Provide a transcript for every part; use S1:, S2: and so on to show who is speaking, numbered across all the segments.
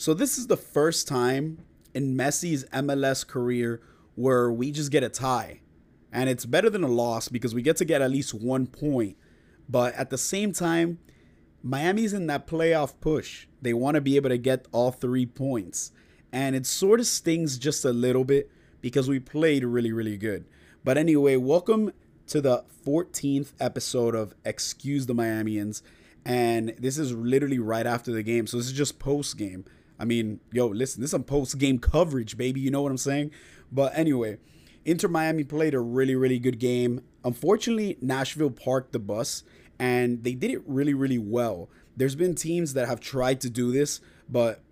S1: So this is the first time in Messi's MLS career where we just get a tie. And it's better than a loss because we get to get at least one point. But at the same time, Miami's in that playoff push. They want to be able to get all three points. And it sort of stings just a little bit because we played really, really good. But anyway, welcome to the 14th episode of Excuse the Miamians. And this is literally right after the game. So this is just post game. I mean, yo, listen, this is some post game coverage, baby. You know what I'm saying? But anyway, Inter Miami played a really, really good game. Unfortunately, Nashville parked the bus and they did it really, really well. There's been teams that have tried to do this, but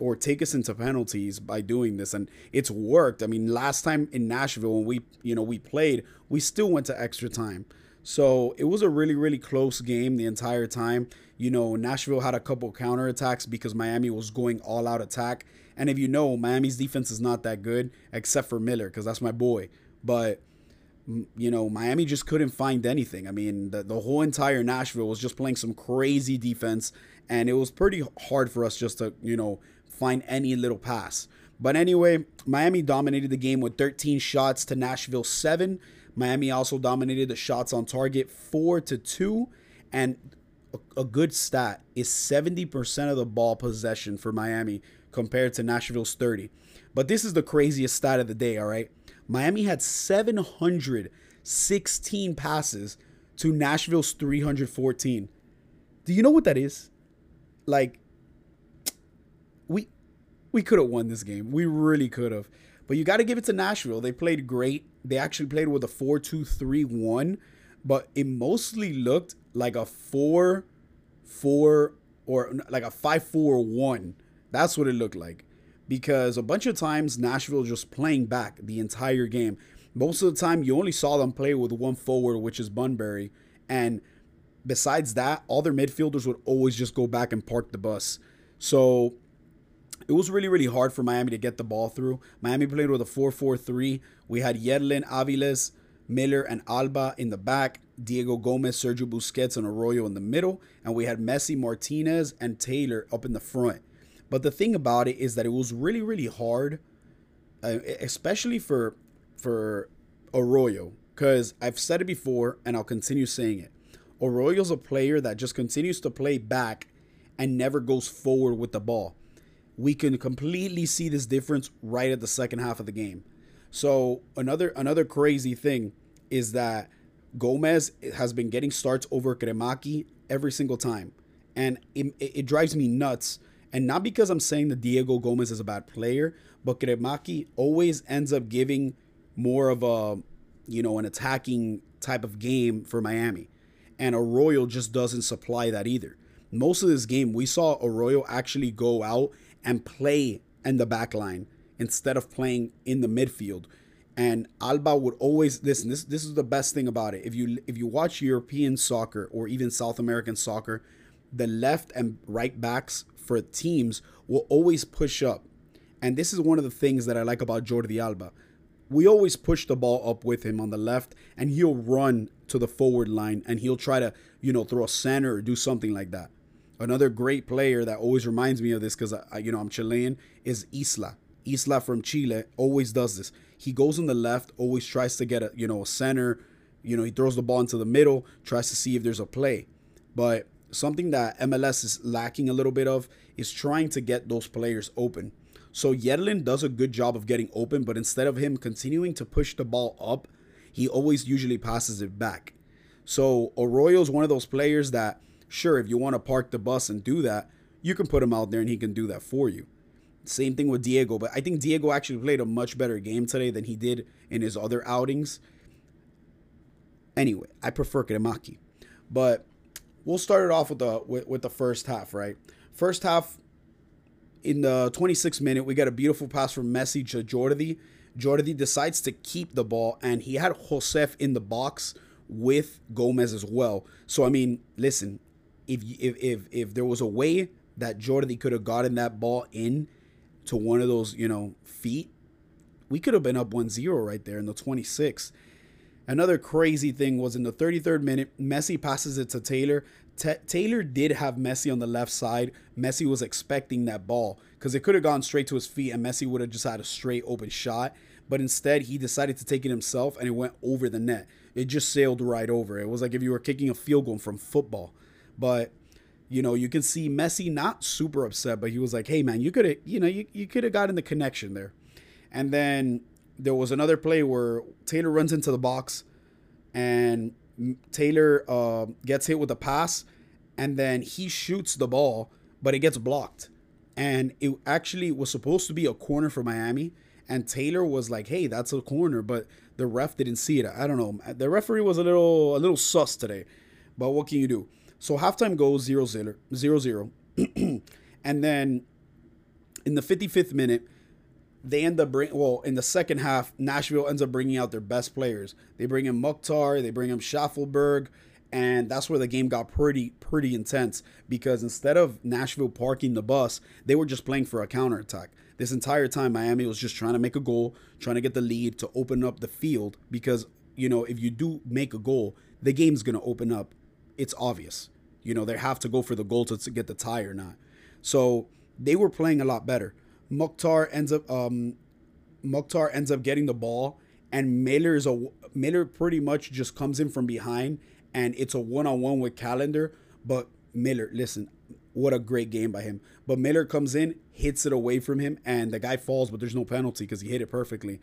S1: or take us into penalties by doing this and it's worked. I mean, last time in Nashville when we, you know, we played, we still went to extra time. So, it was a really really close game the entire time. You know, Nashville had a couple counterattacks because Miami was going all out attack. And if you know, Miami's defense is not that good except for Miller cuz that's my boy. But you know, Miami just couldn't find anything. I mean, the, the whole entire Nashville was just playing some crazy defense, and it was pretty hard for us just to, you know, find any little pass. But anyway, Miami dominated the game with 13 shots to Nashville 7. Miami also dominated the shots on target 4 to 2. And a, a good stat is 70% of the ball possession for Miami compared to Nashville's 30. But this is the craziest stat of the day, all right? Miami had 716 passes to Nashville's 314. Do you know what that is? Like we could have won this game. We really could have. But you got to give it to Nashville. They played great. They actually played with a 4-2-3-1, but it mostly looked like a 4 4 or like a 5-4-1. That's what it looked like because a bunch of times Nashville just playing back the entire game. Most of the time, you only saw them play with one forward, which is Bunbury. And besides that, all their midfielders would always just go back and park the bus. So it was really, really hard for Miami to get the ball through. Miami played with a 4 4 3. We had Yedlin, Aviles, Miller, and Alba in the back, Diego Gomez, Sergio Busquets, and Arroyo in the middle. And we had Messi, Martinez, and Taylor up in the front. But the thing about it is that it was really, really hard, uh, especially for for Arroyo, because I've said it before and I'll continue saying it. Arroyo's a player that just continues to play back and never goes forward with the ball. We can completely see this difference right at the second half of the game. So another another crazy thing is that Gomez has been getting starts over Cremaschi every single time, and it, it drives me nuts and not because I'm saying that Diego Gomez is a bad player, but Cremaschi always ends up giving more of a, you know, an attacking type of game for Miami. And Arroyo just doesn't supply that either. Most of this game, we saw Arroyo actually go out and play in the back line instead of playing in the midfield. And Alba would always listen. This this is the best thing about it. If you if you watch European soccer or even South American soccer, the left and right backs for teams will always push up. And this is one of the things that I like about Jordi Alba. We always push the ball up with him on the left, and he'll run to the forward line and he'll try to, you know, throw a center or do something like that. Another great player that always reminds me of this because I, you know, I'm Chilean is Isla. Isla from Chile always does this. He goes on the left, always tries to get a, you know, a center. You know, he throws the ball into the middle, tries to see if there's a play. But something that MLS is lacking a little bit of is trying to get those players open. So Yedlin does a good job of getting open, but instead of him continuing to push the ball up, he always usually passes it back. So Arroyo is one of those players that, sure, if you want to park the bus and do that, you can put him out there and he can do that for you. Same thing with Diego, but I think Diego actually played a much better game today than he did in his other outings. Anyway, I prefer Cremaschi. But we'll start it off with the with, with the first half, right? First half, in the 26th minute, we got a beautiful pass from Messi to Jordi. Jordi decides to keep the ball, and he had Josef in the box with Gomez as well. So I mean, listen, if if if if there was a way that Jordi could have gotten that ball in to one of those, you know, feet, we could have been up 1-0 right there in the 26th. Another crazy thing was in the 33rd minute, Messi passes it to Taylor. T- Taylor did have Messi on the left side. Messi was expecting that ball because it could have gone straight to his feet and Messi would have just had a straight open shot. But instead, he decided to take it himself and it went over the net. It just sailed right over. It was like if you were kicking a field goal from football. But you know, you can see Messi not super upset, but he was like, "Hey, man, you could have, you know, you, you could have gotten the connection there." And then there was another play where Taylor runs into the box, and Taylor uh, gets hit with a pass, and then he shoots the ball, but it gets blocked. And it actually was supposed to be a corner for Miami, and Taylor was like, "Hey, that's a corner," but the ref didn't see it. I don't know. The referee was a little a little sus today, but what can you do? So halftime goes 0 0, 0, 0. and then in the 55th minute, they end up bring well in the second half. Nashville ends up bringing out their best players. They bring in Mukhtar, they bring in Shaffelburg, and that's where the game got pretty pretty intense because instead of Nashville parking the bus, they were just playing for a counterattack. This entire time, Miami was just trying to make a goal, trying to get the lead to open up the field because you know if you do make a goal, the game's gonna open up it's obvious. You know, they have to go for the goal to, to get the tie or not. So they were playing a lot better. Mukhtar ends up um Mukhtar ends up getting the ball and Miller is a Miller pretty much just comes in from behind and it's a one-on-one with Callender. but Miller, listen, what a great game by him. But Miller comes in, hits it away from him and the guy falls but there's no penalty cuz he hit it perfectly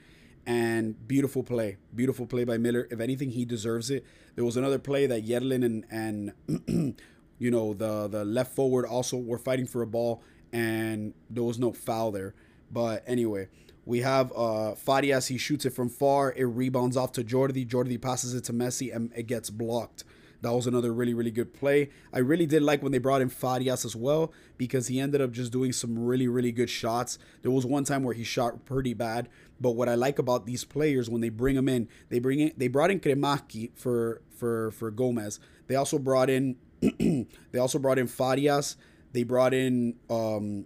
S1: and beautiful play, beautiful play by Miller. If anything, he deserves it. There was another play that Yedlin and and you know the the left forward also were fighting for a ball, and there was no foul there. But anyway, we have uh Farias. He shoots it from far. It rebounds off to Jordi. Jordi passes it to Messi, and it gets blocked. That was another really, really good play. I really did like when they brought in Farias as well because he ended up just doing some really, really good shots. There was one time where he shot pretty bad, but what I like about these players when they bring them in, they bring in they brought in Cremaschi for for for Gomez. They also brought in they also brought in Farias. They brought in um,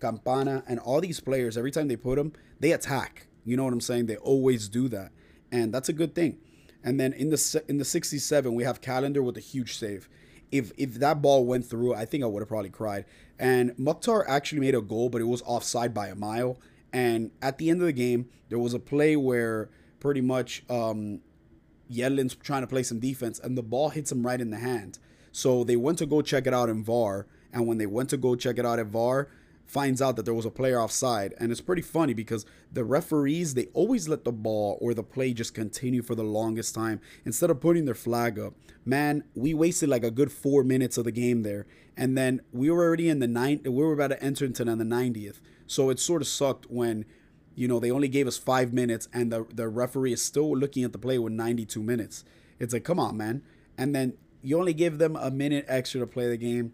S1: Campana and all these players. Every time they put them, they attack. You know what I'm saying? They always do that, and that's a good thing. And then in the in the 67, we have Callender with a huge save. If if that ball went through, I think I would have probably cried. And Mukhtar actually made a goal, but it was offside by a mile. And at the end of the game, there was a play where pretty much um, Yedlin's trying to play some defense, and the ball hits him right in the hand. So they went to go check it out in VAR, and when they went to go check it out at VAR, finds out that there was a player offside. And it's pretty funny because the referees, they always let the ball or the play just continue for the longest time instead of putting their flag up. Man, we wasted like a good four minutes of the game there. And then we were already in the ninth, we were about to enter into the 90th. So it sort of sucked when, you know, they only gave us five minutes and the, the referee is still looking at the play with 92 minutes. It's like, come on, man. And then you only give them a minute extra to play the game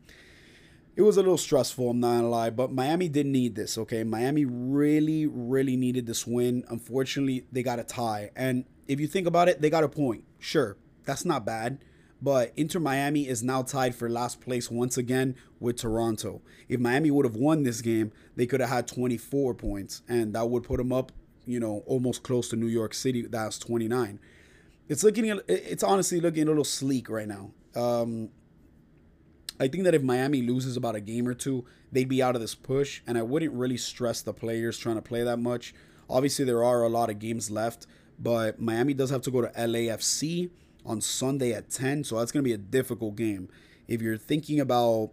S1: it was a little stressful, I'm not gonna lie, but Miami didn't need this, okay? Miami really, really needed this win. Unfortunately, they got a tie. And if you think about it, they got a point. Sure, that's not bad. But Inter Miami is now tied for last place once again with Toronto. If Miami would have won this game, they could have had 24 points, and that would put them up, you know, almost close to New York City. That's 29. It's looking, it's honestly looking a little sleek right now. Um, I think that if Miami loses about a game or two, they'd be out of this push, and I wouldn't really stress the players trying to play that much. Obviously, there are a lot of games left, but Miami does have to go to LAFC on Sunday at 10, so that's going to be a difficult game. If you're thinking about,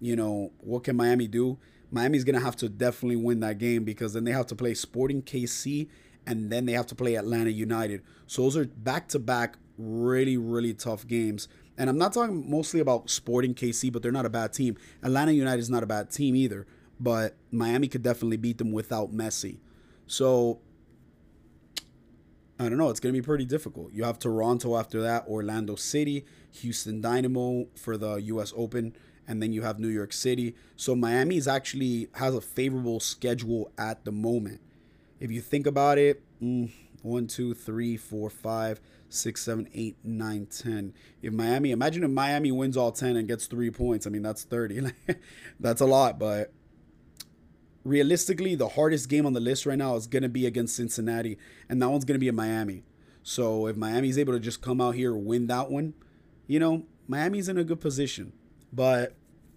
S1: you know, what can Miami do? Miami's going to have to definitely win that game because then they have to play Sporting KC and then they have to play Atlanta United. So those are back to back really, really tough games. And I'm not talking mostly about Sporting KC, but they're not a bad team. Atlanta United is not a bad team either, but Miami could definitely beat them without Messi. So I don't know. It's going to be pretty difficult. You have Toronto after that, Orlando City, Houston Dynamo for the U.S. Open, and then you have New York City. So Miami is actually has a favorable schedule at the moment. If you think about it, mm, one, two, three, four, five, six, seven, eight, nine, ten. If Miami, imagine if Miami wins all ten and gets three points. I mean, that's thirty. that's a lot, but realistically, the hardest game on the list right now is gonna be against Cincinnati, and that one's gonna be in Miami. So if Miami's able to just come out here win that one, you know, Miami's in a good position. But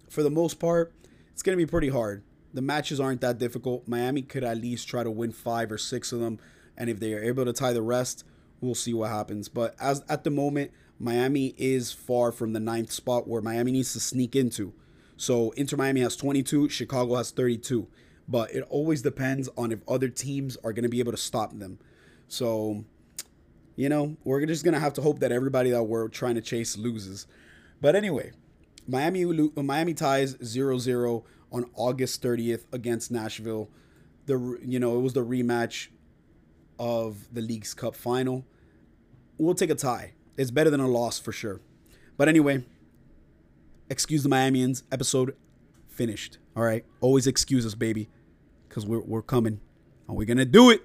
S1: for the most part, it's going to be pretty hard. The matches aren't that difficult. Miami could at least try to win five or six of them. And if they are able to tie the rest, we'll see what happens. But as at the moment, Miami is far from the ninth spot where Miami needs to sneak into. So Inter Miami has 22, Chicago has 32. But it always depends on if other teams are going to be able to stop them. So, you know, we're just going to have to hope that everybody that we're trying to chase loses. But anyway, Miami Miami ties 0-0 on August 30th against Nashville. The you know, it was the rematch of the Leagues Cup final. We'll take a tie. It's better than a loss for sure. But anyway, excuse the Miamians. Episode finished. All right. Always excuse us, baby. Because we're, we're coming. And we're going to do it.